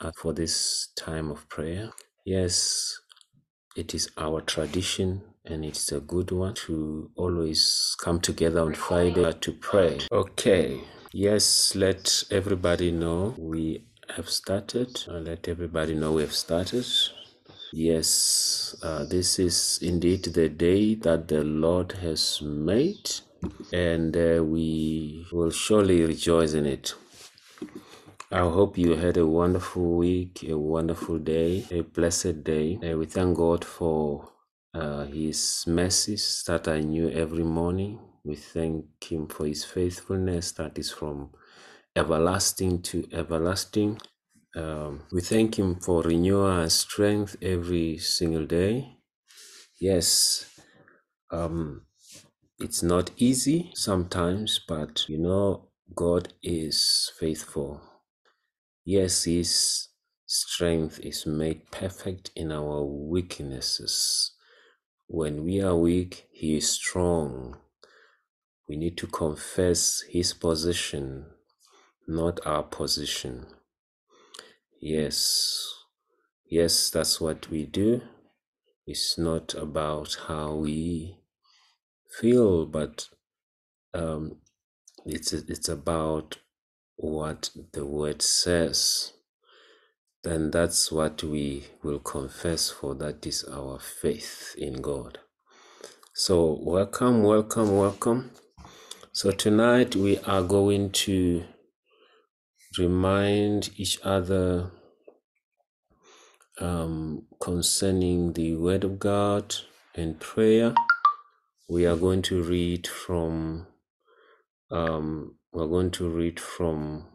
uh, for this time of prayer. Yes, it is our tradition and it's a good one to always come together on Friday to pray. Okay, yes, let everybody know we have started. Uh, let everybody know we have started. Yes, uh, this is indeed the day that the Lord has made, and uh, we will surely rejoice in it. I hope you had a wonderful week, a wonderful day, a blessed day. Uh, we thank God for uh, His mercies that I knew every morning. We thank Him for His faithfulness that is from everlasting to everlasting. Um, we thank Him for renewing our strength every single day. Yes, um, it's not easy sometimes, but you know, God is faithful. Yes, His strength is made perfect in our weaknesses. When we are weak, He is strong. We need to confess His position, not our position. Yes, yes, that's what we do. It's not about how we feel, but um, it's it's about what the word says. Then that's what we will confess, for that is our faith in God. So, welcome, welcome, welcome. So, tonight we are going to remind each other um, concerning the Word of God and prayer. We are going to read from um, we're going to read from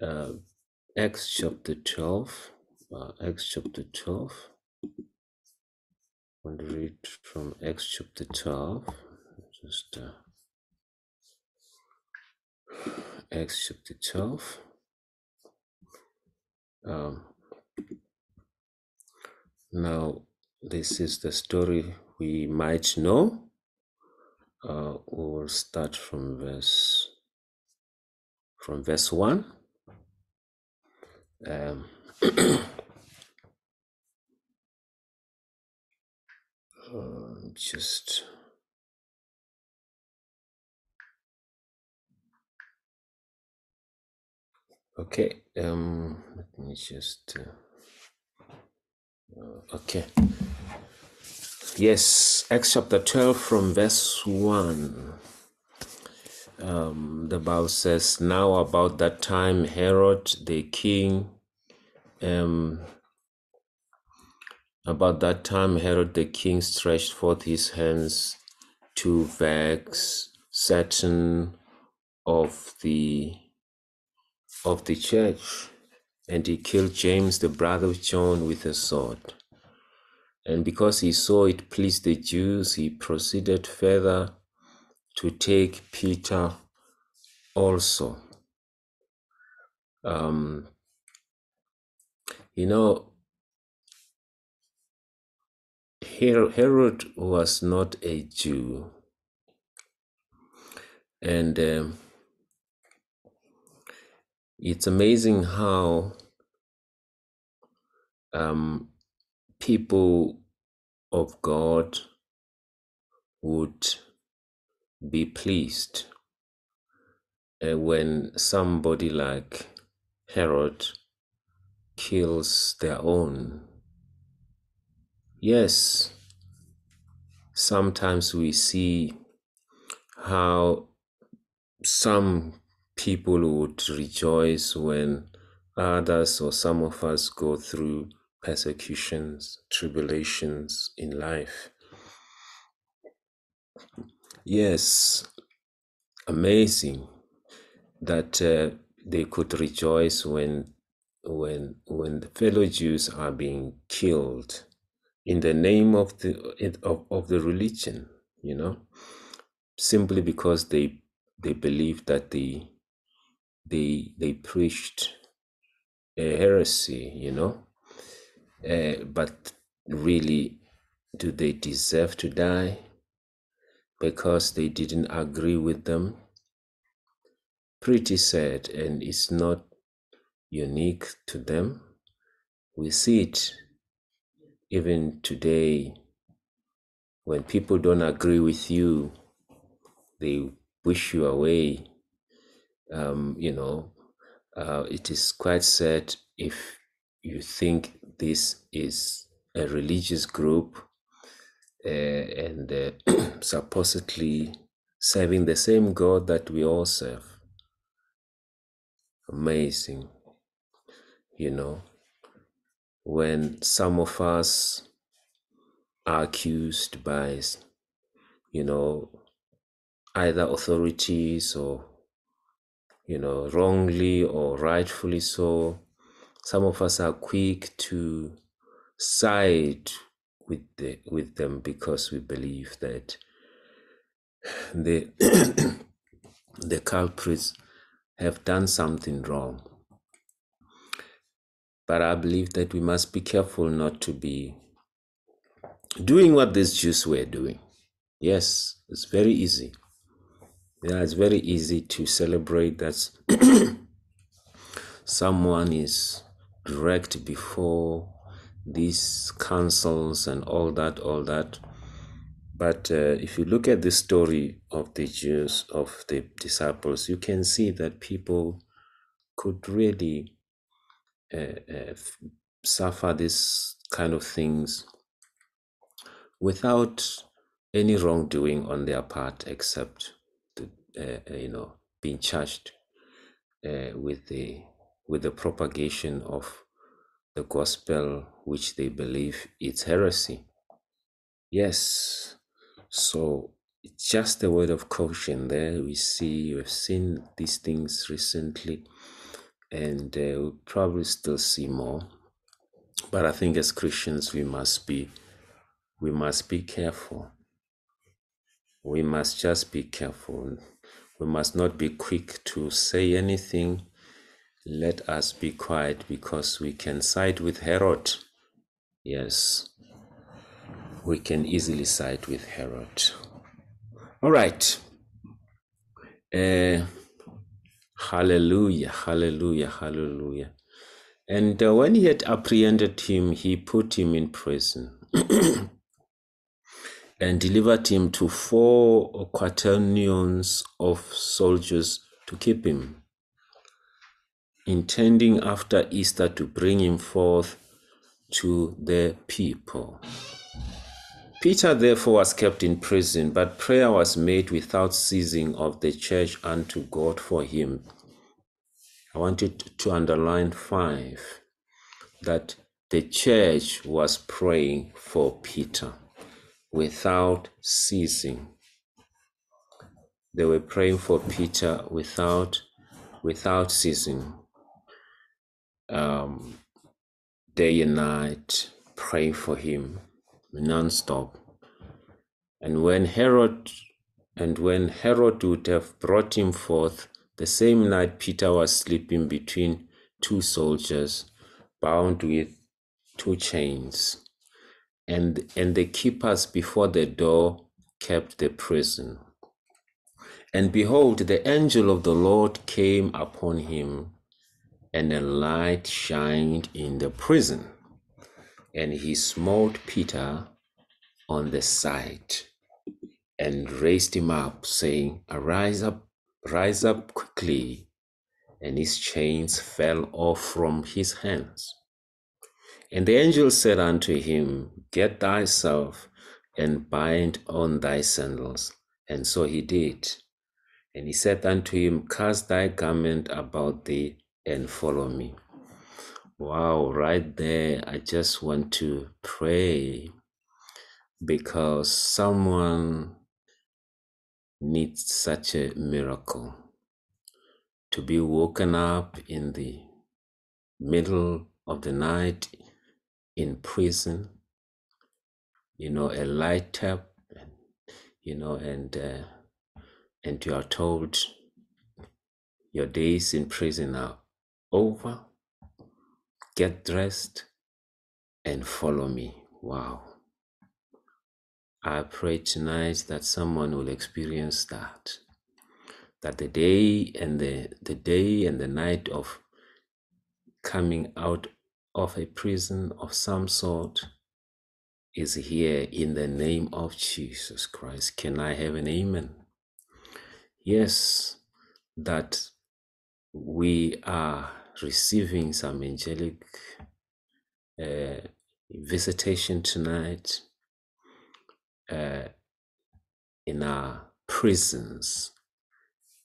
uh, Acts chapter twelve. Uh, Acts chapter twelve. I'm going to read from Acts chapter twelve. Just uh, Acts chapter twelve. Um, now, this is the story we might know. Uh, we will start from verse from verse one. Um, uh, just okay. Um, let me just uh, uh, okay. Yes, Acts chapter twelve from verse one. Um, the Bible says, "Now about that time, Herod the king." Um, about that time, Herod the king stretched forth his hands to vex certain of the of the church, and he killed James, the brother of John, with a sword. And because he saw it pleased the Jews, he proceeded further to take Peter also. Um, you know, Herod was not a Jew, and um, it's amazing how um, people of God would be pleased uh, when somebody like Herod kills their own. Yes, sometimes we see how some people would rejoice when others or some of us go through persecutions, tribulations in life. Yes, amazing that uh, they could rejoice when when when the fellow Jews are being killed in the name of the of, of the religion, you know, simply because they they believe that they they they preached a heresy, you know. Uh, but really, do they deserve to die because they didn't agree with them? Pretty sad, and it's not unique to them. We see it even today when people don't agree with you, they push you away. Um, you know, uh, it is quite sad if you think this is a religious group and uh, supposedly serving the same God that we all serve. Amazing, you know, when some of us are accused by, you know, either authorities or, you know, wrongly or rightfully so. Some of us are quick to side with the, with them because we believe that the the culprits have done something wrong. But I believe that we must be careful not to be doing what these Jews were doing. Yes, it's very easy. Yeah, it's very easy to celebrate that someone is dragged before these councils and all that, all that. But uh, if you look at the story of the Jews, of the disciples, you can see that people could really uh, uh, suffer this kind of things without any wrongdoing on their part, except the, uh, you know being charged uh, with the with the propagation of the gospel, which they believe is heresy. Yes, so just a word of caution there. We see we've seen these things recently, and uh, we'll probably still see more. But I think as Christians, we must be we must be careful. We must just be careful. We must not be quick to say anything. Let us be quiet because we can side with Herod. Yes, we can easily side with Herod. All right. Uh, hallelujah, hallelujah, hallelujah. And uh, when he had apprehended him, he put him in prison and delivered him to four quaternions of soldiers to keep him, intending after Easter to bring him forth to the people. Peter therefore was kept in prison, but prayer was made without ceasing of the church unto God for him. I wanted to underline five that the church was praying for Peter without ceasing. They were praying for Peter without without ceasing. Um, day and night, praying for him non-stop. And when Herod and when Herod would have brought him forth, the same night Peter was sleeping between two soldiers, bound with two chains. And and the keepers before the door kept the prison. And behold, the angel of the Lord came upon him, and a light shined in the prison and he smote Peter on the side and raised him up, saying, Arise up, rise up quickly. And his chains fell off from his hands. And the angel said unto him, Get thyself and bind on thy sandals. And so he did. And he said unto him, Cast thy garment about thee and follow me. Wow, right there, I just want to pray because someone needs such a miracle to be woken up in the middle of the night in prison, you know, a light tap, you know, and uh, and you are told your days in prison are over get dressed and follow me. Wow. I pray tonight that someone will experience that. That the day and the, the day and the night of coming out of a prison of some sort is here in the name of Jesus Christ. Can I have an amen? Yes, that we are receiving some angelic uh, visitation tonight uh, in our prisons,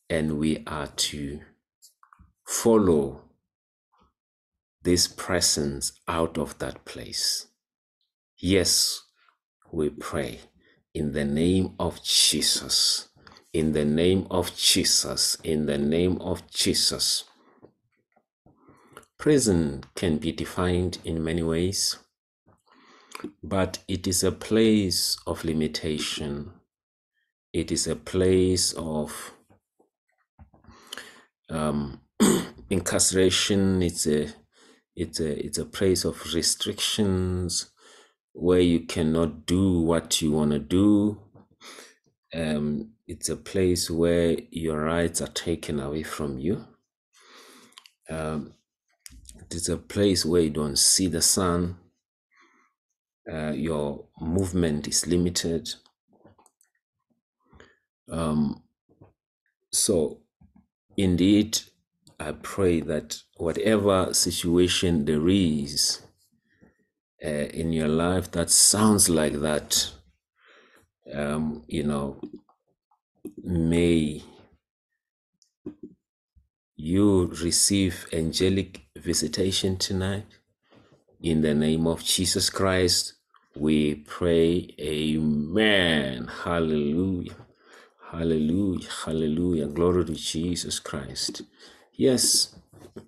and we are to follow this presence out of that place. Yes, we pray in the name of Jesus. In the name of Jesus. In the name of Jesus. Prison can be defined in many ways, but it is a place of limitation. It is a place of um, incarceration. It's a it's a it's a place of restrictions where you cannot do what you want to do. Um, it's a place where your rights are taken away from you. Um, it is a place where you don't see the sun. Uh, your movement is limited. Um, so, indeed, I pray that whatever situation there is uh, in your life that sounds like that, um, you know, may you receive angelic visitation tonight. In the name of Jesus Christ, we pray, Amen. Hallelujah. Hallelujah. Hallelujah. Glory to Jesus Christ. Yes.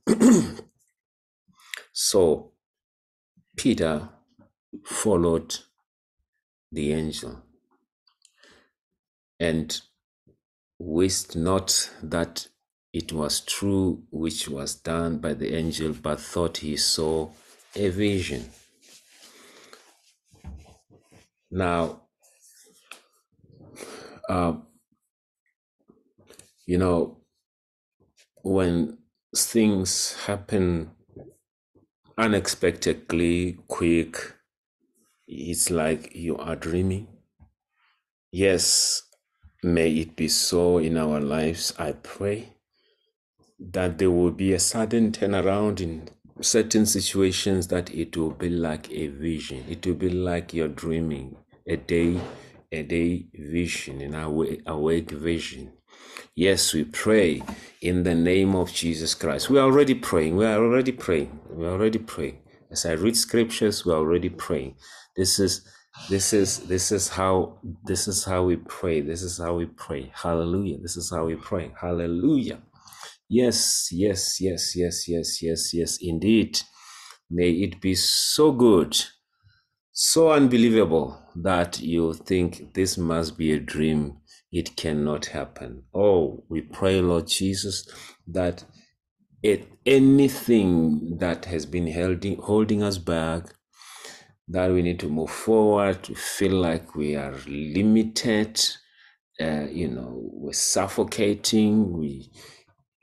so Peter followed the angel and wist not that it was true which was done by the angel, but thought he saw a vision. Now, uh, you know, when things happen unexpectedly, quick, it's like you are dreaming. Yes, may it be so in our lives, I pray that there will be a sudden turnaround in certain situations that it will be like a vision. It will be like you're dreaming a day, a day vision, an awake, awake vision. Yes, we pray in the name of Jesus Christ. We are already praying. We are already praying. We are already praying. As I read scriptures, we are already praying. This is this is this is how this is how we pray. This is how we pray. Hallelujah. This is how we pray. Hallelujah. Yes, yes, yes, yes, yes, yes, yes, indeed. May it be so good, so unbelievable that you think this must be a dream. It cannot happen. Oh, we pray, Lord Jesus, that it, anything that has been holding, holding us back, that we need to move forward, to feel like we are limited, uh, you know, we're suffocating, we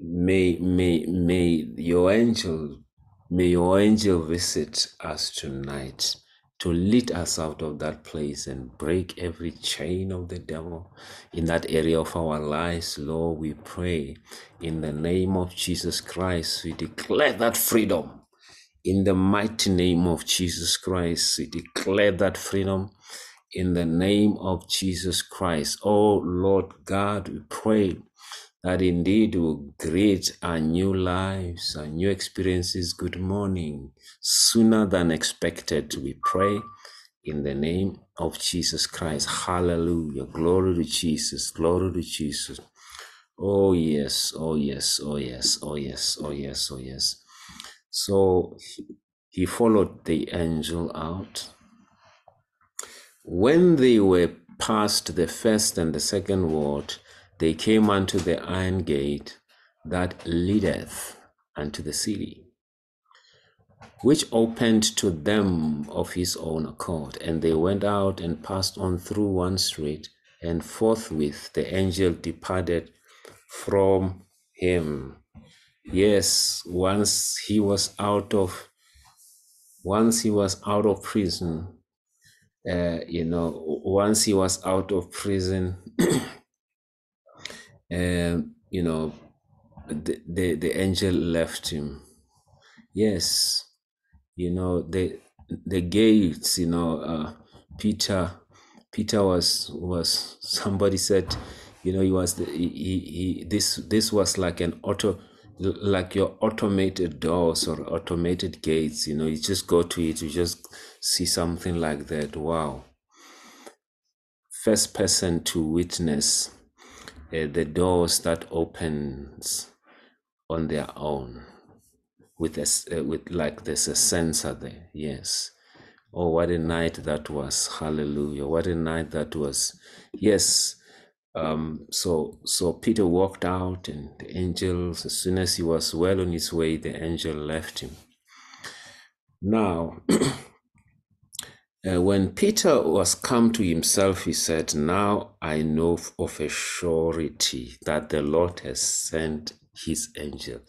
May may may your angel may your angel visit us tonight to lead us out of that place and break every chain of the devil in that area of our lives, Lord. We pray in the name of Jesus Christ. We declare that freedom. In the mighty name of Jesus Christ, we declare that freedom in the name of Jesus Christ. Oh Lord God, we pray that indeed will create our new lives, our new experiences. Good morning. Sooner than expected, we pray in the name of Jesus Christ. Hallelujah. Glory to Jesus. Glory to Jesus. Oh, yes. Oh, yes. Oh, yes. Oh, yes. Oh, yes. Oh, yes. So he followed the angel out. When they were past the first and the second ward, they came unto the iron gate that leadeth unto the city, which opened to them of his own accord. And they went out and passed on through one street, and forthwith the angel departed from him. Yes, once he was out of once he was out of prison, uh, you know, once he was out of prison, um, you know, the, the the angel left him. Yes, you know the the gates. You know, uh, Peter. Peter was was somebody said, you know, he was the, he, he, this this was like an auto like your automated doors or automated gates. You know, you just go to it, you just see something like that. Wow, first person to witness uh, the doors that opens on their own with a, uh, with like there's a sensor there yes. Oh what a night that was. Hallelujah. What a night that was. Yes um so so peter walked out and the angels as soon as he was well on his way the angel left him. Now uh, when peter was come to himself he said now i know of a surety that the lord has sent his angel.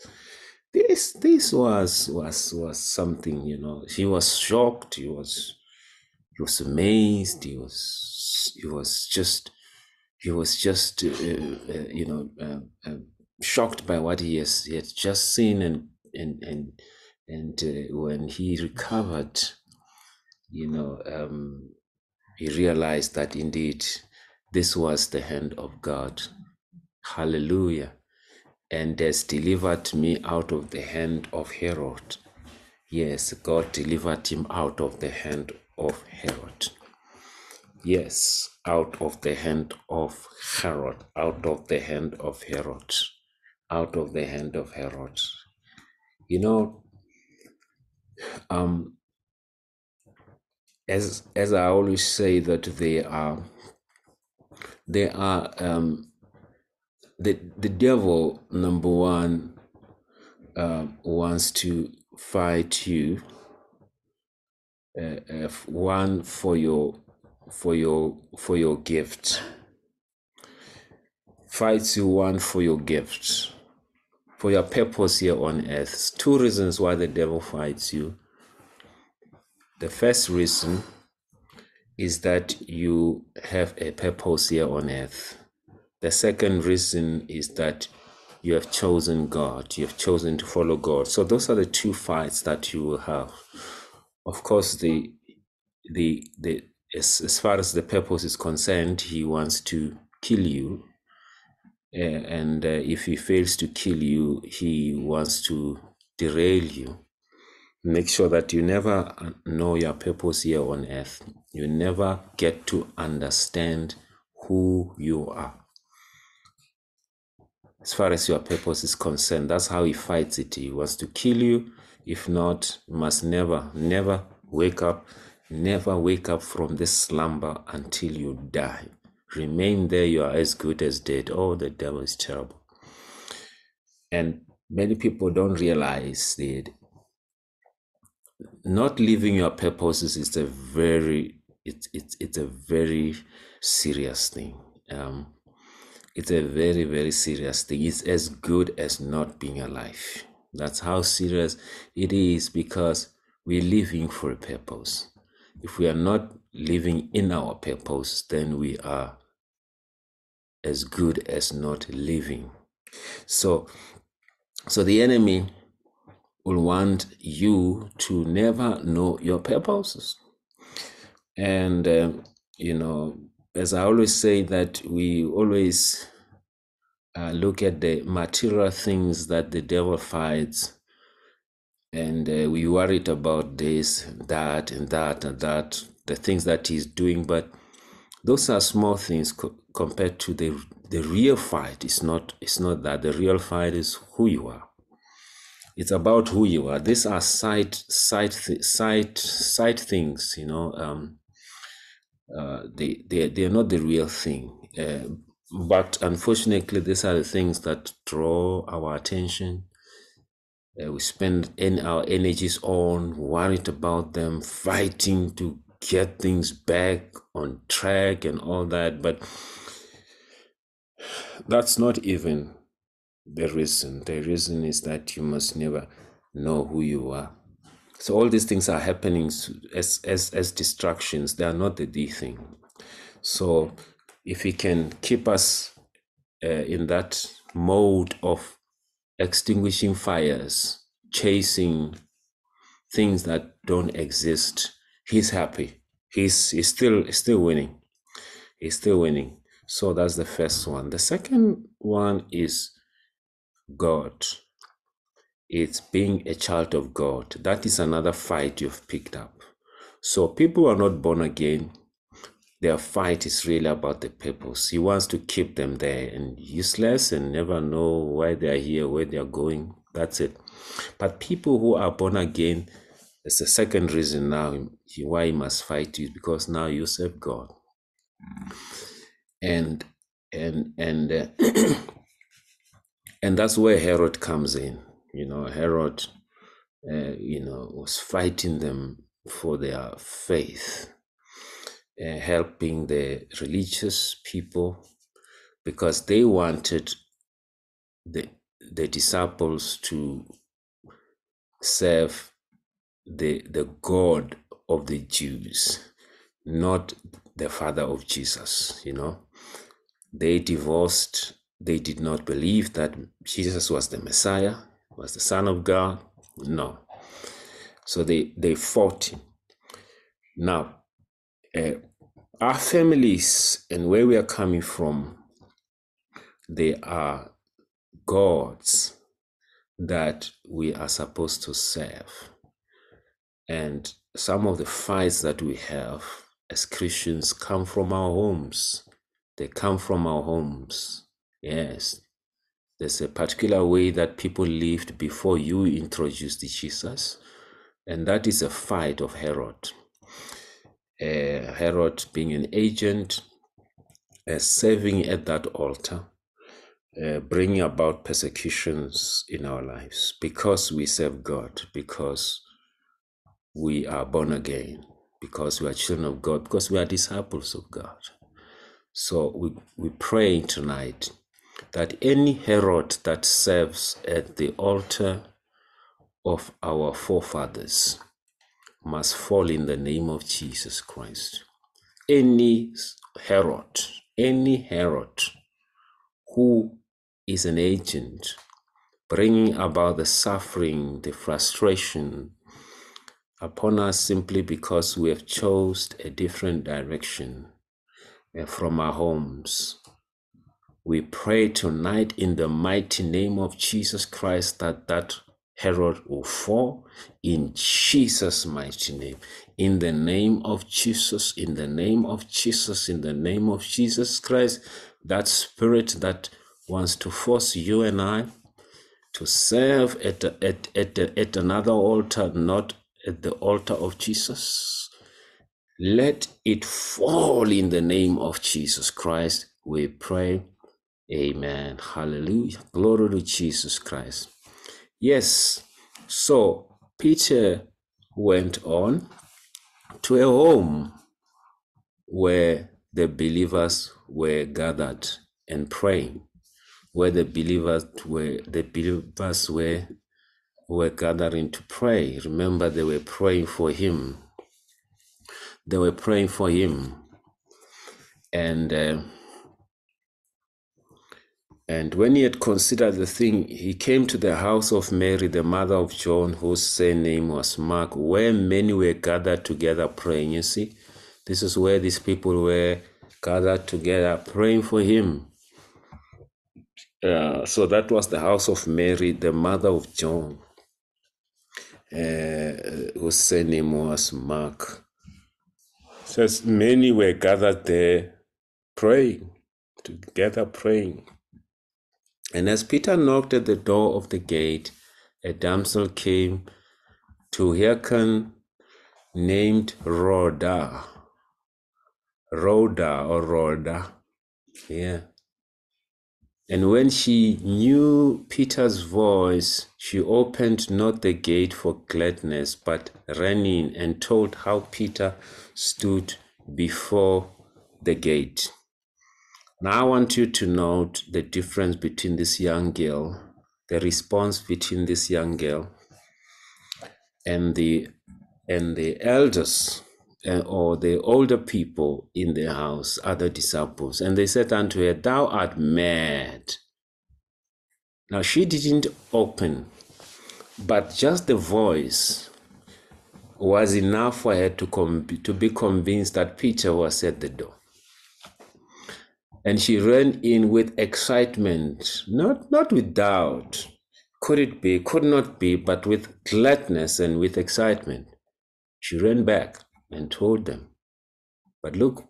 This this was was was something you know. He was shocked. He was he was amazed. He was he was just he was just uh, uh, you know uh, uh, shocked by what he has he had just seen and and and and uh, when he recovered you know um, he realized that indeed this was the hand of god. Hallelujah. And has delivered me out of the hand of herod. Yes god delivered him out of the hand of herod. Yes, out of the hand of Herod, out of the hand of Herod, out of the hand of Herod. You know, um, as as I always say that they are they are um, the the devil number one uh, wants to fight you uh, uh, one for your for your for your gift fights you one for your gift for your purpose here on earth. Two reasons why the devil fights you. The first reason is that you have a purpose here on earth. The second reason is that you have chosen God, you have chosen to follow God. So those are the two fights that you will have. Of course, the the the as, as far as the purpose is concerned, he wants to kill you Uh, and uh, if he fails to kill you, he wants to derail you. Make sure that you never know your purpose here on earth. You never get to understand who you are. As far as your purpose is concerned, that's how he fights it. He wants to kill you. If not, you must never, never wake up, never wake up from this slumber until you die. Remain there, you are as good as dead. Oh, the devil is terrible. And many people don't realize that not living your purposes is a very it's it's it's a very serious thing. Um, it's a very very serious thing. It's as good as not being alive. That's how serious it is because we're living for a purpose. If we are not living in our purpose, then we are as good as not living. So so the enemy will want you to never know your purposes. And, um, you know, as I always say, that we always uh, look at the material things that the devil fights, and uh, we worried about this, that, and that, and that, the things that he's doing. But those are small things co- compared to the the real fight. It's not. It's not that. The real fight is who you are it's about who you are. These are side side side side things you know um uh they they they're not the real thing. Uh, but unfortunately these are the things that draw our attention. Uh, we spend in our energies on worried about them fighting to get things back on track and all that but that's not even the reason. The reason is that you must never know who you are. So all these things are happening as as as distractions. They are not the D thing. So if we can keep us uh, in that mode of extinguishing fires, chasing things that don't exist, he's happy. He's he's still still winning. He's still winning. So that's the first one. The second one is God. It's being a child of God. That is another fight you've picked up. So people are not born again. Their fight is really about the purpose. He wants to keep them there and useless and never know why they are here, where they are going. That's it. But people who are born again, it's the second reason now why he must fight you because now you serve God. And and and uh, and that's where Herod comes in. You know, Herod, uh, you know, was fighting them for their faith, uh, helping the religious people because they wanted the the disciples to serve the the God of the Jews, not the father of Jesus, you know. They divorced, they did not believe that Jesus was the Messiah, was the Son of God. No. So they, they fought him. Now, uh, our families and where we are coming from, they are gods that we are supposed to serve. And some of the fights that we have as Christians come from our homes. They come from our homes. Yes. There's a particular way that people lived before you introduced Jesus. And that is a fight of Herod. Uh, Herod being an agent, uh, serving at that altar, uh, bringing about persecutions in our lives because we serve God, because we are born again, because we are children of God, because we are disciples of God. So we, we pray tonight that any Herod that serves at the altar of our forefathers must fall in the name of Jesus Christ. Any Herod, any Herod who is an agent bringing about the suffering, the frustration, upon us simply because we have chose a different direction eh, from our homes. We pray tonight in the mighty name of Jesus Christ that that Herod will fall in Jesus' mighty name. In the name of Jesus, in the name of Jesus, in the name of Jesus Christ, that spirit that wants to force you and I to serve at, at, at, at another altar, not at the altar of Jesus. Let it fall in the name of Jesus Christ. We pray. Amen. Hallelujah. Glory to Jesus Christ. Yes. So Peter went on to a home where the believers were gathered and praying, where the believers were the believers were were gathering to pray. Remember, they were praying for him. They were praying for him. And uh, and when he had considered the thing, he came to the house of Mary, the mother of John, whose surname was Mark, where many were gathered together praying. You see, this is where these people were gathered together praying for him. Uh, so that was the house of Mary, the mother of John uh, whose surname was Mark. Says many were gathered there praying, together praying. And as Peter knocked at the door of the gate, a damsel came to hearken named Rhoda. Rhoda or Rhoda. Yeah. And when she knew Peter's voice, she opened not the gate for gladness, but ran in and told how Peter stood before the gate. Now, I want you to note the difference between this young girl, the response between this young girl and the and the elders uh, or the older people in the house, other disciples, and they said unto her, Thou art mad. Now she didn't open, but just the voice was enough for her to, com- to be convinced that Peter was at the door. And she ran in with excitement, not, not with doubt. Could it be? Could not be, but with gladness and with excitement. She ran back and told them. But look,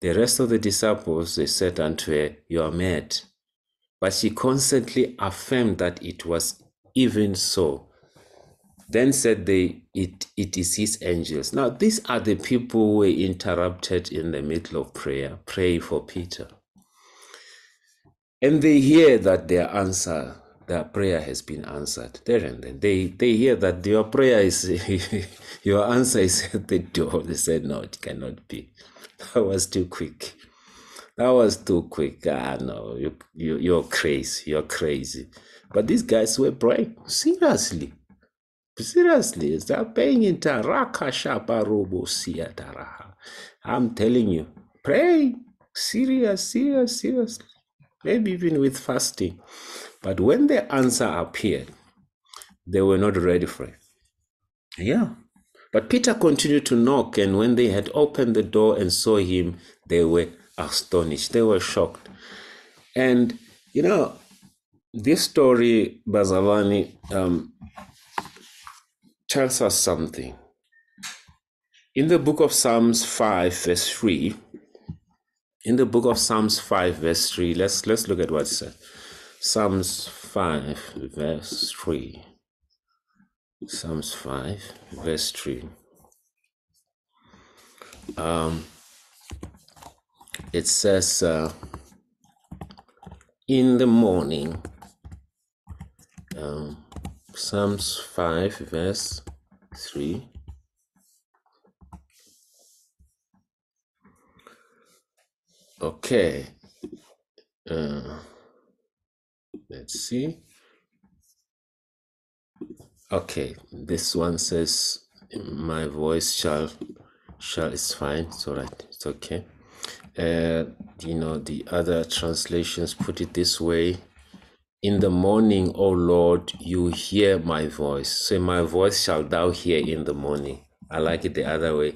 the rest of the disciples, they said unto her, You are mad. But she constantly affirmed that it was even so. Then said they, it, it is his angels. Now, these are the people who were interrupted in the middle of prayer, pray for Peter. And they hear that their answer, their prayer has been answered. There and then. They, they hear that your prayer is, your answer is at the door. They said, no, it cannot be. That was too quick. That was too quick. Ah, no, you, you, you're crazy. You're crazy. But these guys were praying. Seriously. Seriously. They're paying into. I'm telling you, pray. Serious, serious, seriously. Maybe even with fasting. But when the answer appeared, they were not ready for it. Yeah. But Peter continued to knock, and when they had opened the door and saw him, they were astonished. They were shocked. And, you know, this story, Bazavani, um, tells us something. In the book of Psalms 5, verse 3, in the book of Psalms 5, verse 3, let's let's look at what it says. Psalms 5, verse 3. Psalms 5, verse 3. Um, it says, uh, In the morning, um, Psalms 5, verse 3. Okay. Uh, let's see. Okay, this one says, "My voice shall shall is fine. It's all right. It's okay." Uh, you know, the other translations put it this way: "In the morning, O Lord, you hear my voice. Say, my voice shall thou hear in the morning." I like it the other way.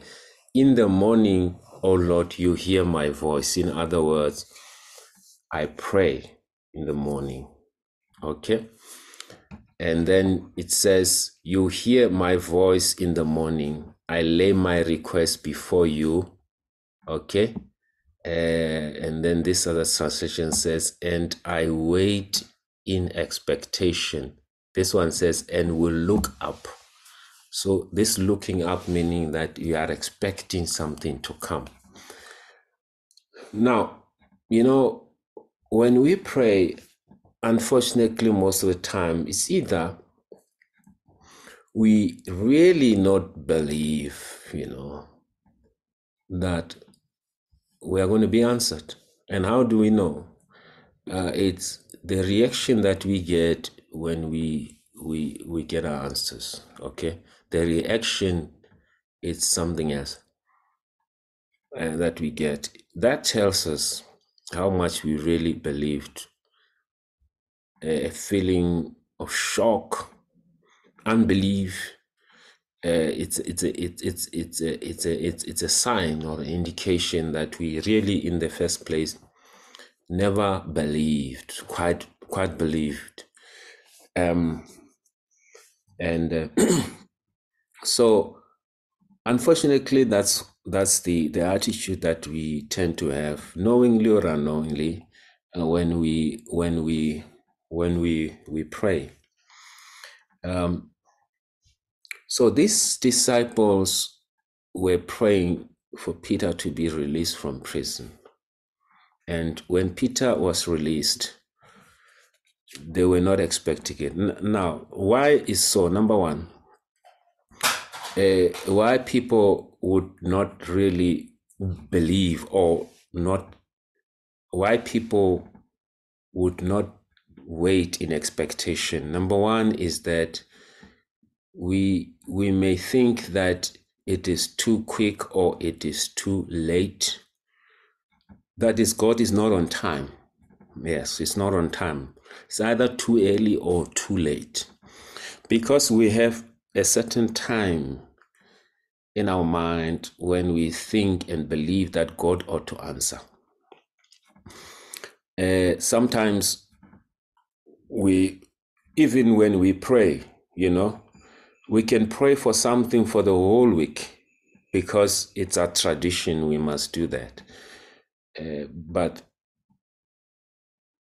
In the morning, O Lord, you hear my voice. In other words, I pray in the morning. Okay. And then it says, You hear my voice in the morning. I lay my request before you. Okay. Uh, and then this other translation says, And I wait in expectation. This one says, And will look up. So, this looking up meaning that you are expecting something to come. Now, you know, when we pray, unfortunately, most of the time, it's either we really not believe, you know, that we are going to be answered. And how do we know? Uh, it's the reaction that we get when we we we get our answers. Okay, the reaction is something else uh, that we get. That tells us how much we really believed. A feeling of shock, unbelief. Uh, it's it's a, it's it's it's a, it's a it's it's a sign or an indication that we really, in the first place, never believed quite quite believed. Um, and uh, so unfortunately that's that's the the attitude that we tend to have knowingly or unknowingly uh, when we when we when we we pray. Um, so these disciples were praying for peter to be released from prison. And when peter was released they were not expecting it. Now why is so? Number one uh, why people would not really believe or not why people would not wait in expectation. Number one is that we we may think that it is too quick or it is too late. That is, God is not on time. Yes, it's not on time. It's either too early or too late. Because we have a certain time in our mind when we think and believe that God ought to answer. Uh, sometimes we, even when we pray, you know, we can pray for something for the whole week because it's a tradition, we must do that. Uh, but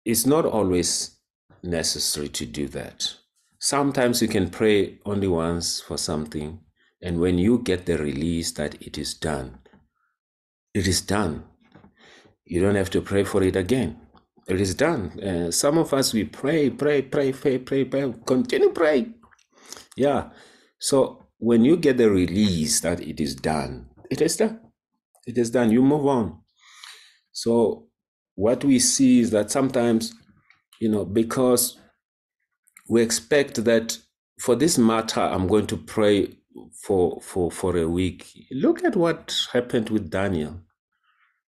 it's not always necessary to do that. Sometimes you can pray only once for something, and when you get the release that it is done, it is done. You don't have to pray for it again. It is done. Uh, some of us, we pray, pray, pray, pray, pray, pray, continue pray. Yeah. So when you get the release that it is done, it is done. It is done. You move on. So what we see is that sometimes, you know, because we expect that for this matter, I'm going to pray for for for a week. Look at what happened with Daniel.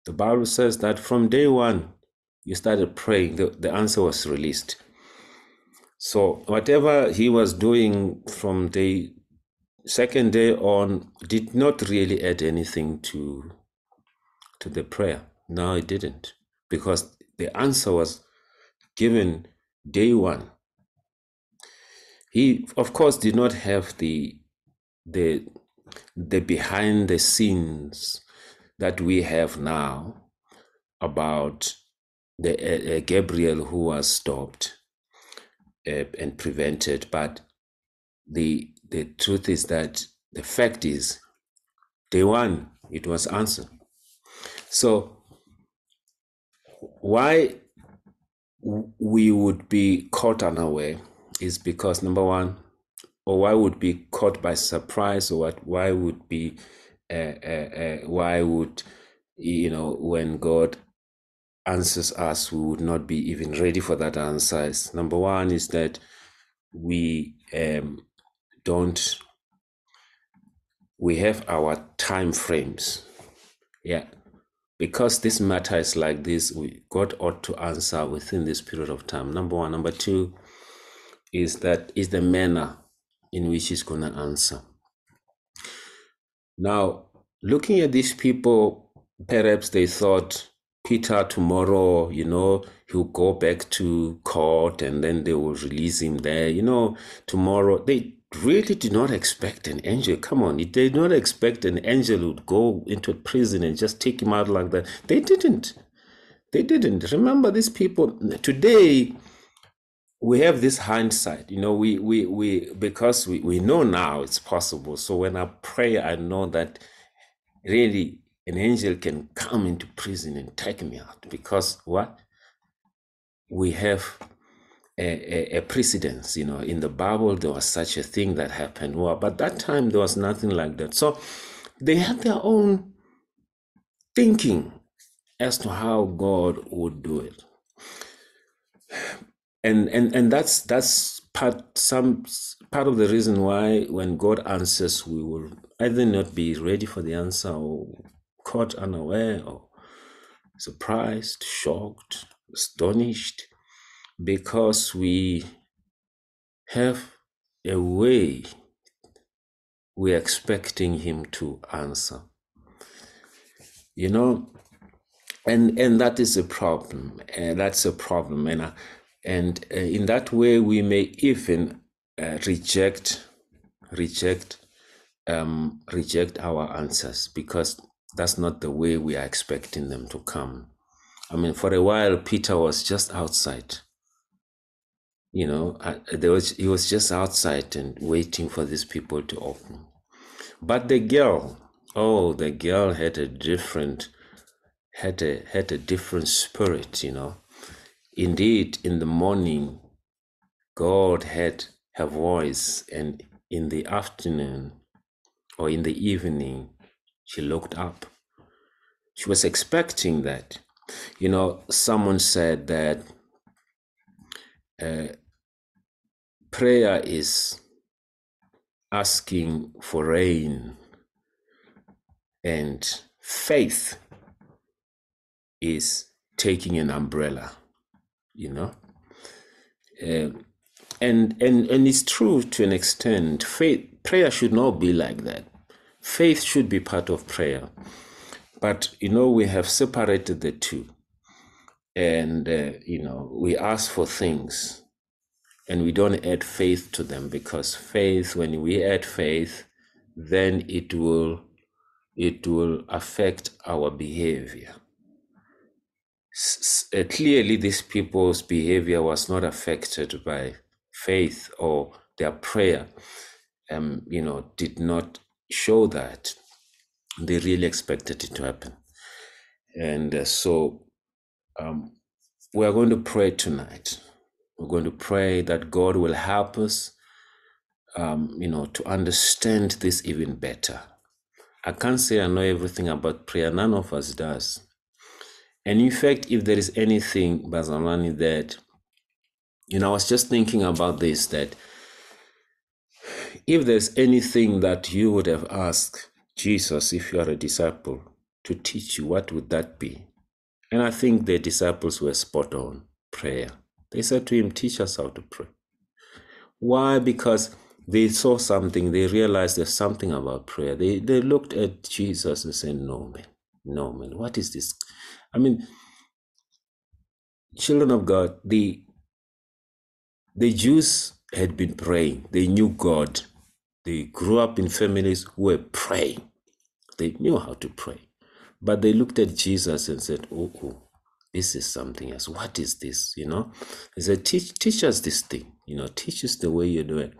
The Bible says that from day one, you started praying, the, the answer was released. So whatever he was doing from day second day on did not really add anything to to the prayer. No, it didn't. Because the answer was given day one. He of course did not have the the the behind the scenes that we have now about the uh, uh, Gabriel who was stopped uh, and prevented. But the the truth is that the fact is, day one it was answered. So why we would be caught unaware is because number one, or why would be caught by surprise, or what? Why would be, uh, uh, uh, why would you know when God answers us, we would not be even ready for that answer. Number one is that we um, don't, we have our time frames. Yeah. Because this matter is like this, we, God ought to answer within this period of time. Number one. Number two is that is the manner in which He's going to answer. Now, looking at these people, perhaps they thought, Peter tomorrow, you know, he'll go back to court and then they will release him there. You know, tomorrow they really did not expect an angel. Come on, they did not expect an angel would go into prison and just take him out like that. They didn't. They didn't. Remember these people today we have this hindsight you know we we we because we, we know now it's possible. So when i pray i know that really an angel can come into prison and take me out because what? We have a, a, a, precedence you know. In the bible there was such a thing that happened. Well but that time there was nothing like that. So they had their own thinking as to how god would do it and and and that's that's part some part of the reason why when god answers we will either not be ready for the answer or caught unaware or surprised, shocked, astonished, because we have a way we're expecting him to answer. You know, and and that is a problem, and that's a problem, and uh, and uh, in that way we may even uh, reject reject um, reject our answers because that's not the way we are expecting them to come. I mean, for a while, Peter was just outside. You know, there was he was just outside and waiting for these people to open. But the girl, oh, the girl had a different had a had a different spirit. You know, indeed, in the morning, God had her voice, and in the afternoon or in the evening, she looked up. She was expecting that. You know, someone said that uh, prayer is asking for rain, and faith is taking an umbrella. You know, uh, and and and it's true to an extent. Faith prayer should not be like that. Faith should be part of prayer, but you know we have separated the two, and uh, you know we ask for things, and we don't add faith to them because faith, when we add faith, then it will it will affect our behavior. Uh, clearly, these people's behavior was not affected by faith or their prayer um, you know, did not show that they really expected it to happen. And uh, so um, we are going to pray tonight. We're going to pray that God will help us, um, you know, to understand this even better. I can't say I know everything about prayer. None of us does. And in fact, if there is anything, Bazalani, that, you know, I was just thinking about this, that if there's anything that you would have asked Jesus if you are a disciple to teach you, what would that be? And I think the disciples were spot on prayer. They said to him, Teach us how to pray. Why? Because they saw something, they realized there's something about prayer. They, they looked at Jesus and said, No, man, no, man, what is this? I mean, children of God, the the Jews had been praying, they knew God. They grew up in families who were praying. They knew how to pray. But they looked at Jesus and said, Oh, oh, this is something else. What is this? You know? He said, Teach teach us this thing, you know, teach us the way you do it.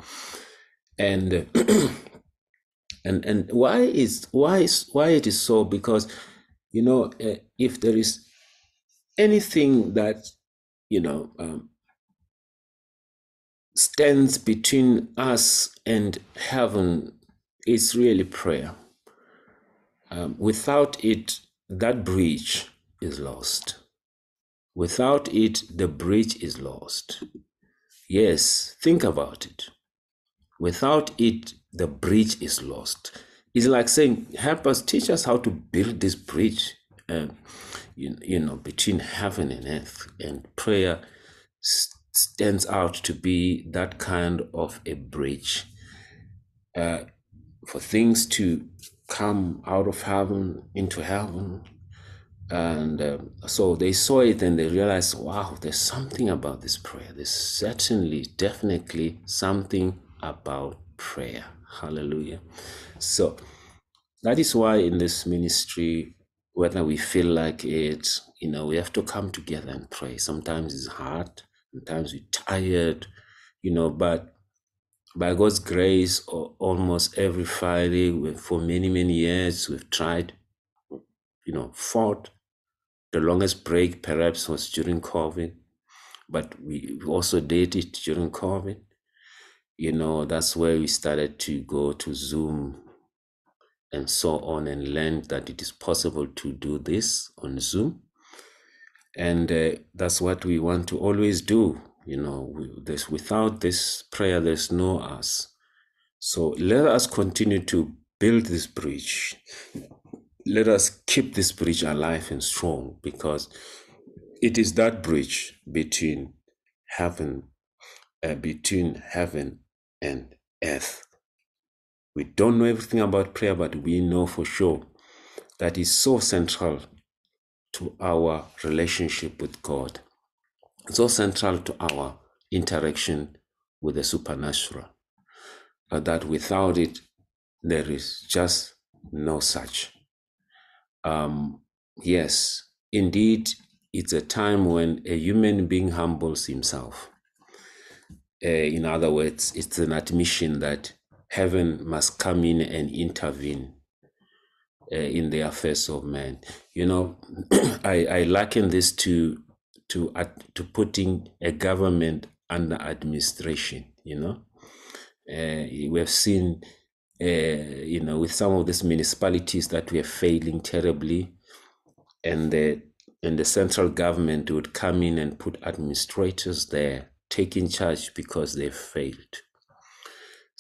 And and and why is why is why it is so? Because you know, uh, if there is anything that you know um, stands between us and heaven it's really prayer. Um, without it, that bridge is lost. Without it, the bridge is lost. Yes, think about it. Without it, the bridge is lost. It's like saying, help us, teach us how to build this bridge, uh, you, you know, between heaven and earth. And prayer stands out to be that kind of a bridge uh, for things to come out of heaven into heaven. And um, so they saw it and they realized, wow, there's something about this prayer. There's certainly, definitely something about prayer. Hallelujah. So that is why in this ministry, whether we feel like it, you know, we have to come together and pray. Sometimes it's hard, sometimes we're tired, you know, but by God's grace, almost every Friday for many, many years, we've tried, you know, fought. The longest break perhaps was during COVID, but we also did it during COVID. You know, that's where we started to go to Zoom and so on and learned that it is possible to do this on Zoom. And uh, that's what we want to always do you know, this without this prayer, there's no us. So let us continue to build this bridge. Let us keep this bridge alive and strong because it is that bridge between heaven, uh, between heaven and earth. We don't know everything about prayer, but we know for sure that is so central to our relationship with God so central to our interaction with the supernatural uh, that without it, there is just no such. Um, yes, indeed, it's a time when a human being humbles himself. Uh, in other words, it's an admission that heaven must come in and intervene uh, in the affairs of man. You know, I, I liken this to to uh, to putting a government under administration. You know, uh, we have seen, uh, you know, with some of these municipalities that we are failing terribly, and the and the central government would come in and put administrators there taking charge because they failed.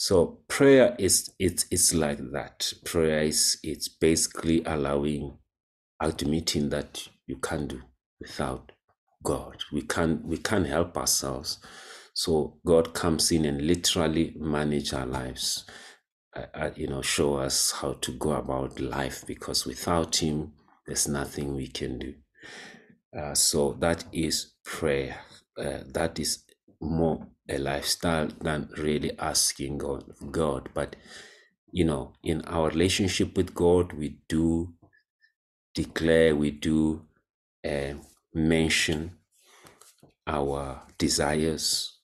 So prayer is it's it's like that. Prayer is it's basically allowing admitting that you can't do without God. We can't we can't help ourselves. So God comes in and literally manage our lives. Uh, uh, you know, show us how to go about life because without Him, there's nothing we can do. Uh, so that is prayer. Uh, that is more a lifestyle than really asking God, God. But you know, in our relationship with God, we do declare, we do uh, mention our desires,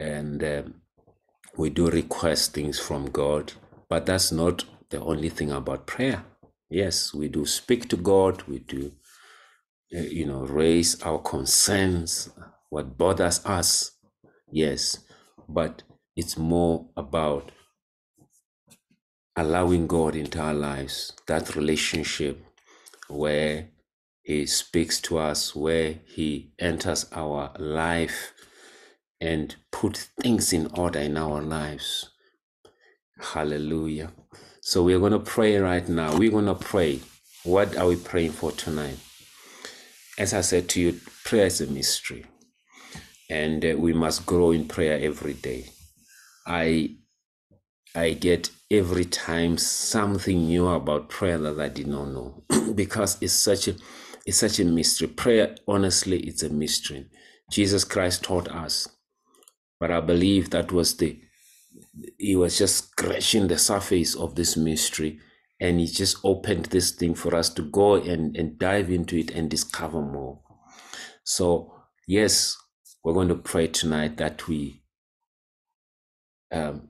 and um, we do request things from God. But that's not the only thing about prayer. Yes, we do speak to God. We do, uh, you know, raise our concerns, what bothers us. Yes, but it's more about allowing God into our lives, that relationship where He speaks to us, where He enters our life and put things in order in our lives. Hallelujah. So we're going to pray right now. We're going to pray. What are we praying for tonight? As I said to you, prayer is a mystery, and uh, we must grow in prayer every day. I I get every time something new about prayer that I did not know because it's such a it's such a mystery. Prayer, honestly, it's a mystery. Jesus Christ taught us, but I believe that was the he was just scratching the surface of this mystery and he just opened this thing for us to go and, and dive into it and discover more. So, yes, we're going to pray tonight that we um,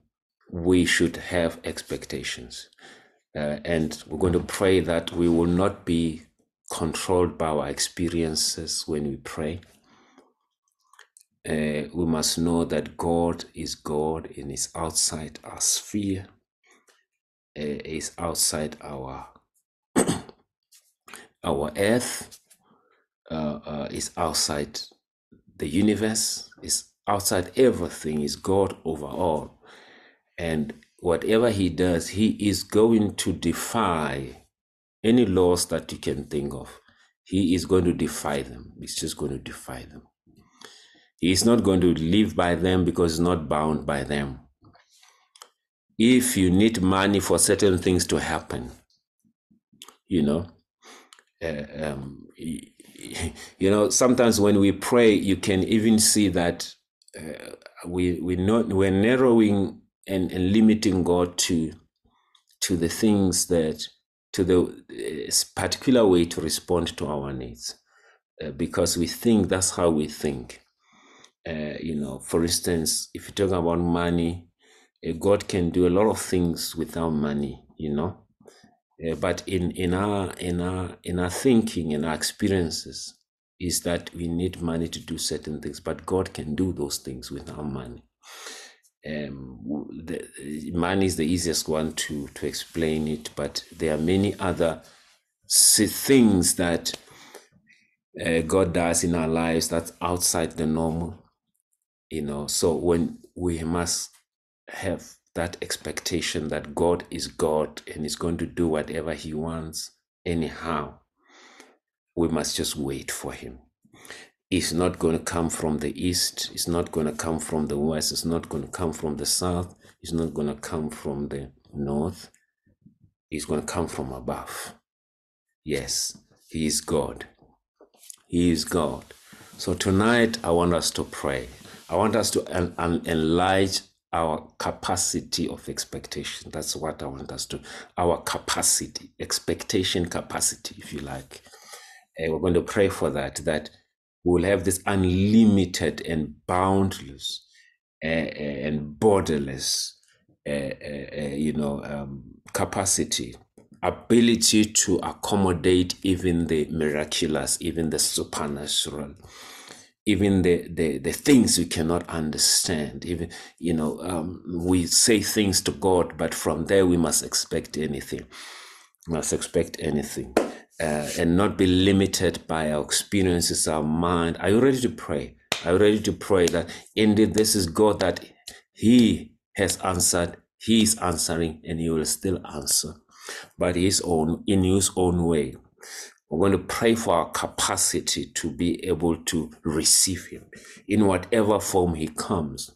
we should have expectations. Uh, and we're going to pray that we will not be controlled by our experiences when we pray. Uh, we must know that God is God and is outside our sphere, uh, is outside our our earth, uh, uh, is outside the universe, is outside everything, is God over all. And whatever he does, he is going to defy any laws that you can think of. He is going to defy them. He's just going to defy them. He is not going to live by them because he's not bound by them. If you need money for certain things to happen, you know, uh, um, you know, sometimes when we pray, you can even see that uh, we we not we're narrowing and, and limiting God to to the things that to the uh, particular way to respond to our needs uh, because we think that's how we think. Uh, you know for instance if you talk about money uh, god can do a lot of things without money you know uh, but in in our in our in our thinking and our experiences is that we need money to do certain things but god can do those things without money um, the, money is the easiest one to to explain it, but there are many other things that uh, God does in our lives that's outside the normal. You know, so when we must have that expectation that God is God and is going to do whatever He wants anyhow, we must just wait for Him is not going to come from the east, it's not going to come from the west, it's not going to come from the south, it's not going to come from the north, it's going to come from above. Yes, He is God. He is God. So tonight, I want us to pray. I want us to en- en- enlarge our capacity of expectation. That's what I want us to, our capacity, expectation capacity, if you like. We're going to pray for that, that we will have this unlimited and boundless uh, and borderless, uh, you know, um, capacity, ability to accommodate even the miraculous, even the supernatural, even the, the, the things we cannot understand. Even, you know, um, we say things to God, but from there we must expect anything. We must expect anything. uh, and not be limited by our experiences, our mind. Are you ready to pray? Are you ready to pray that indeed this is God that He has answered, He is answering, and He will still answer, but His own in His own way. We're going to pray for our capacity to be able to receive Him in whatever form He comes,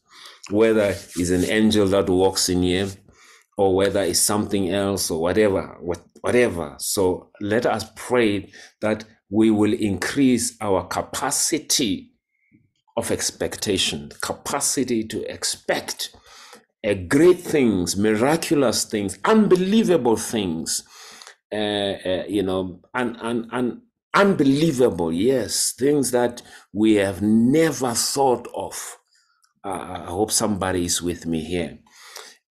whether He's an angel that walks in here, or whether it's something else, or whatever, whatever. So let us pray that we will increase our capacity of expectation, capacity to expect great things, miraculous things, unbelievable things uh, uh, you know, and, and, and unbelievable, yes, things that we have never thought of. Uh, I hope somebody is with me here.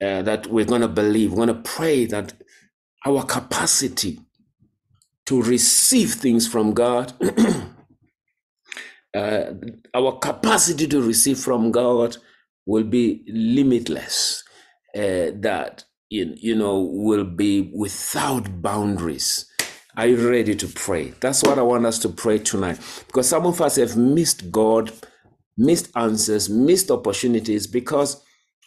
Uh, that we're going to believe, we're going to pray that our capacity to receive things from God, uh, our capacity to receive from God will be limitless. Uh, that you, you know, will be without boundaries. Are you ready to pray? That's what I want us to pray tonight. Because some of us have missed God, missed answers, missed opportunities because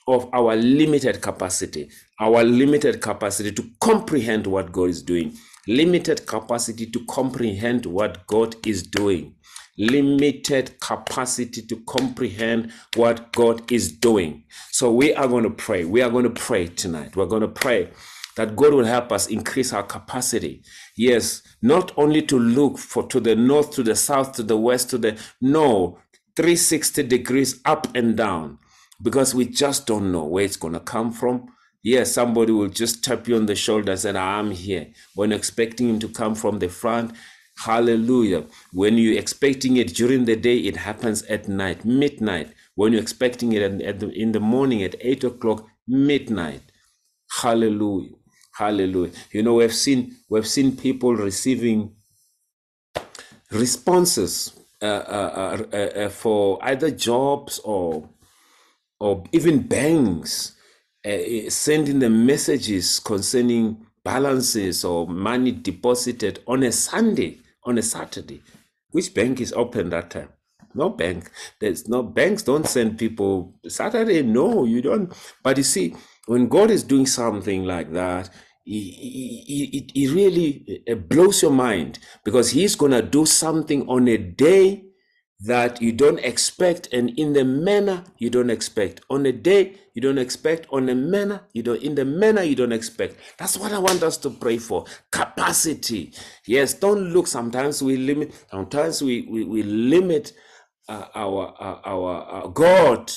of our limited capacity, our limited capacity to comprehend what God is doing, limited capacity to comprehend what God is doing limited capacity to comprehend what God is doing. So we are going to pray. We are going to pray tonight. We're going to pray that God will help us increase our capacity. Yes, not only to look for to the north, to the south, to the west, to the no, 360 degrees up and down because we just don't know where it's going to come from. Yes, somebody will just tap you on the shoulder and say, I'm here. When expecting him to come from the front, Hallelujah. When you're expecting it during the day, it happens at night, midnight. When you're expecting it at the, in the morning at 8 o'clock, midnight. Hallelujah. Hallelujah. You know, we've seen we've seen people receiving responses uh, uh, uh, uh for either jobs or or even banks uh, sending them messages concerning balances or money deposited on a Sunday on a Saturday. Which bank is open that time? No bank. There's no banks don't send people Saturday. No, you don't. But you see, when God is doing something like that, it, really uh, blows your mind because He's gonna do something on a day that you don't expect and in the manner you don't expect. On a day you don't expect on a manner you don't in the manner you don't expect. That's what i want us to pray for. Capacity. Yes don't look sometimes we limit sometimes we we, we limit uh, our, uh, our our god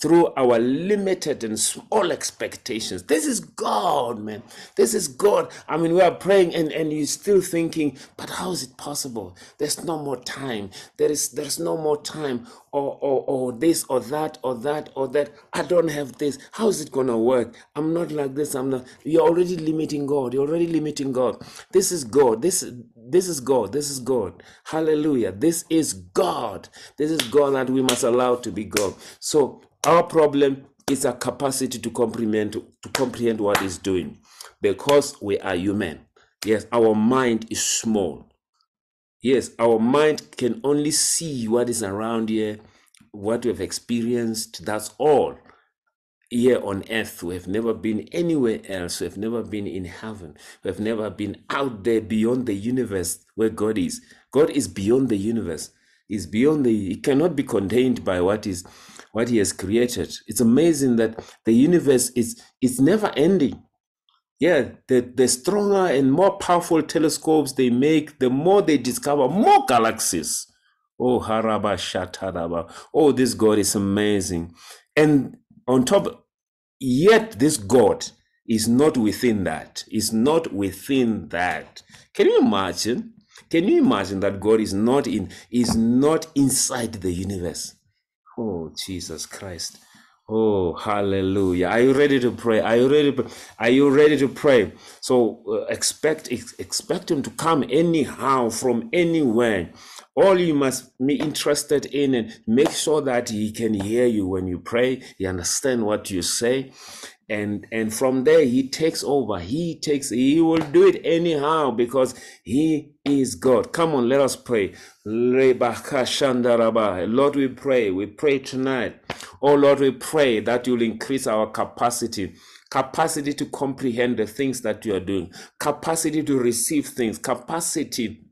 through our limited and small expectations. This is God, man. This is God. I mean, we are praying and, and you're still thinking, but how is it possible? There's no more time. There is there's no more time. Or, or or this or that or that or that. I don't have this. How is it gonna work? I'm not like this. I'm not. You're already limiting God. You're already limiting God. This is God. This this is God. This is God. Hallelujah. This is God. This is God that we must allow to be God. So our problem is a capacity to comprehend to comprehend what is doing because we are human. Yes, our mind is small. Yes, our mind can only see what is around here, what we've experienced. That's all. Here on earth, we have never been anywhere else. We have never been in heaven. We have never been out there beyond the universe where God is. God is beyond the universe. Is beyond the. It cannot be contained by what is what he has created. It's amazing that the universe is is never ending. Yeah, the, the stronger and more powerful telescopes they make, the more they discover more galaxies. Oh, Haraba Shataraba. Oh, this God is amazing. And on top, yet this God is not within that, is not within that. Can you imagine? Can you imagine that God is not in is not inside the universe? Oh, Jesus Christ. Oh, hallelujah. Are you ready to pray? Are you ready? Are you ready to pray? So uh, expect expect him to come anyhow from anywhere. All you must be interested in and make sure that he can hear you when you pray. He understand what you say and and from there he takes over he takes he will do it anyhow because he is god. Come on let us pray. Lord we pray. We pray tonight. Oh lord we pray that you'll increase our capacity capacity to comprehend the things that you are doing capacity to receive things capacity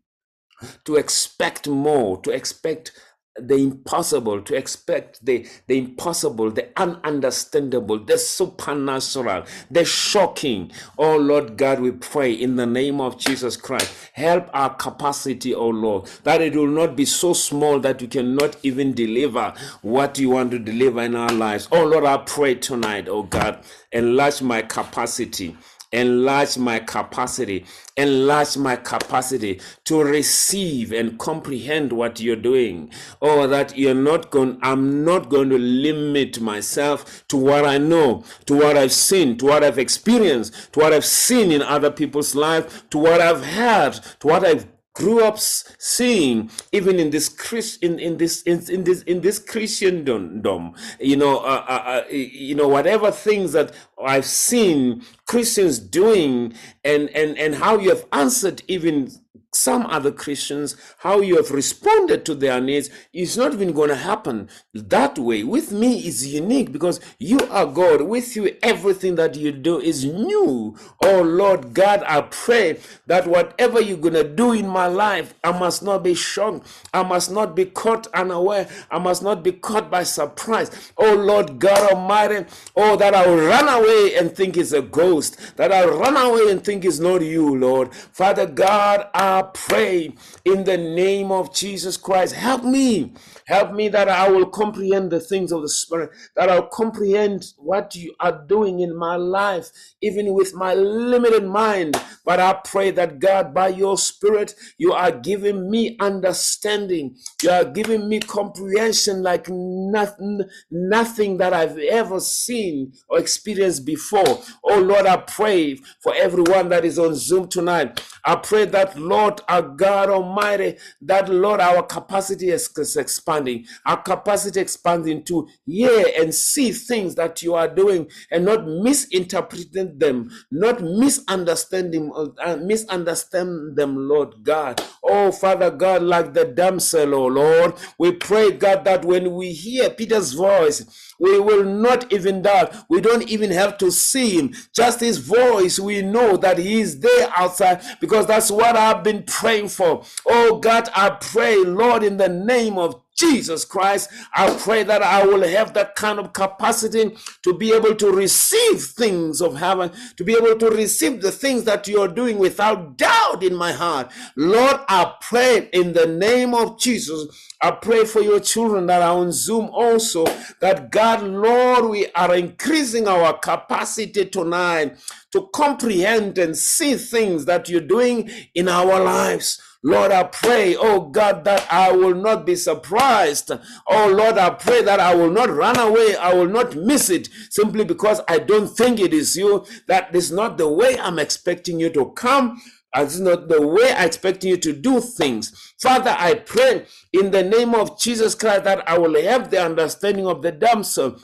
to expect more to expect the impossible, to expect the, the impossible, the ununderstandable, the supernatural, the shocking. Oh Lord God, we pray in the name of Jesus Christ. Help our capacity, oh Lord, that it will not be so small that you cannot even deliver what you want to deliver in our lives. Oh Lord, I pray tonight, oh God, enlarge my capacity enlarge my capacity. Enlarge my capacity to receive and comprehend what you're doing. Or that you're not going i'm not going to limit myself to what i know to what i've seen to what i've experienced to what i've seen in other people's lives to what i've heard to what i've grew up seeing even in this Christ in, in this in, in this in this Christendom, you know, uh, uh, uh, you know, whatever things that I've seen Christians doing, and and and how you have answered even some other Christians, how you have responded to their needs is not even going to happen that way. With me is unique because you are God. With you, everything that you do is new. Oh Lord God, I pray that whatever you're going to do in my life, I must not be shocked. I must not be caught unaware. I must not be caught by surprise. Oh Lord God Almighty, oh, that I'll run away and think it's a ghost, that I'll run away and think it's not you, Lord. Father God, I pray in the name of Jesus Christ. Help me. Help me that I will comprehend the things of the Spirit, that I'll comprehend what you are doing in my life, even with my limited mind. But I pray that God, by your Spirit, you are giving me understanding. You are giving me comprehension like nothing, nothing that I've ever seen or experienced before. Oh Lord, I pray for everyone that is on Zoom tonight. I pray that, Lord, our God Almighty, that, Lord, our capacity is expanding. Our capacity expanding to hear and see things that you are doing and not misinterpreting them, not misunderstanding, uh, misunderstand them, Lord God. Oh, Father God, like the damsel, oh Lord, we pray, God, that when we hear Peter's voice, we will not even doubt. We don't even have to see him. Just his voice, we know that he is there outside because that's what I've been praying for. Oh God, I pray, Lord, in the name of Jesus Christ, I pray that I will have that kind of capacity to be able to receive things of heaven, to be able to receive the things that you're doing without doubt in my heart. Lord, I pray in the name of Jesus. I pray for your children that are on Zoom also, that God, Lord, we are increasing our capacity tonight to comprehend and see things that you're doing in our lives. Lord, I pray, oh God, that I will not be surprised. Oh Lord, I pray that I will not run away. I will not miss it simply because I don't think it is you. That is not the way I'm expecting you to come. It's not the way I expect you to do things. Father, I pray in the name of Jesus Christ that I will have the understanding of the damsel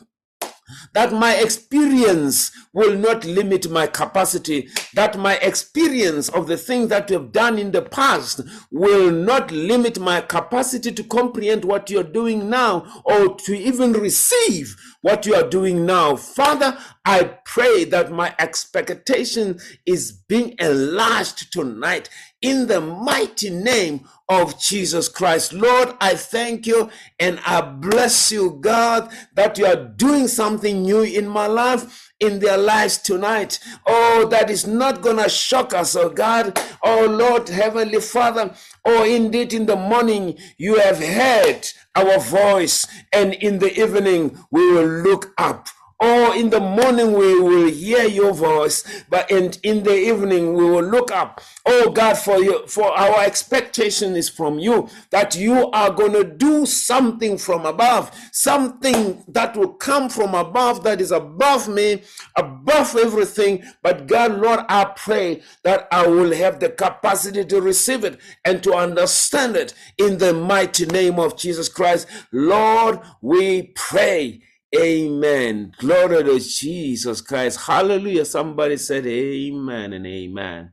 that my experience will not limit my capacity, that my experience of the things that you have done in the past will not limit my capacity to comprehend what you're doing now or to even receive what you are doing now. Father, I pray that my expectation is being enlarged tonight in the mighty name of Jesus Christ. Lord, I thank you and I bless you, God, that you are doing something new in my life in their lives tonight. Oh, that is not going to shock us, oh God. Oh Lord, Heavenly Father. Oh, indeed, in the morning you have heard our voice, and in the evening we will look up or in the morning we will hear your voice but and in the evening we will look up. Oh god for you for our expectation is from you that you are going to do something from above something that will come from above that is above me above everything. But god lord i pray that i will have the capacity to receive it and to understand it in the mighty name of jesus christ. Lord we pray Amen. Glory to Jesus Christ. Hallelujah. Somebody said amen and amen.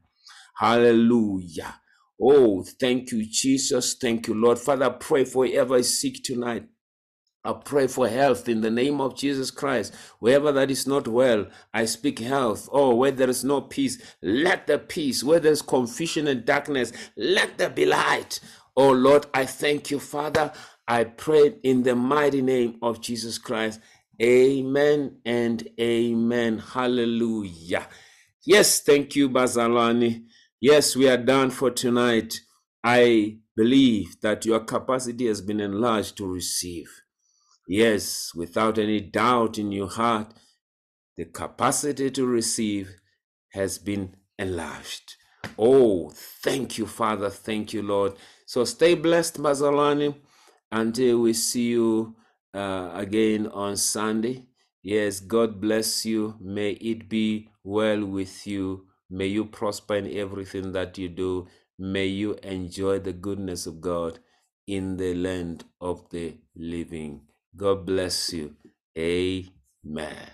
Hallelujah. Oh, thank you, Jesus. Thank you, Lord. Father, I pray for whoever is sick tonight. I pray for health in the name of Jesus Christ. Wherever that is not well, I speak health. Oh, where there is no peace, let there peace. Where there is confusion and darkness, let there be light. Oh Lord, I thank you, Father. I pray in the mighty name of Jesus Christ. Amen and amen. Hallelujah. Yes, thank you, Bazalani. Yes, we are done for tonight. I believe that your capacity has been enlarged to receive. Yes, without any doubt in your heart, the capacity to receive has been enlarged. Oh, thank you, Father. Thank you, Lord. So stay blessed, Mazalani, until we see you uh, again on Sunday. Yes, God bless you. May it be well with you. May you prosper in everything that you do. May you enjoy the goodness of God in the land of the living. God bless you. Amen.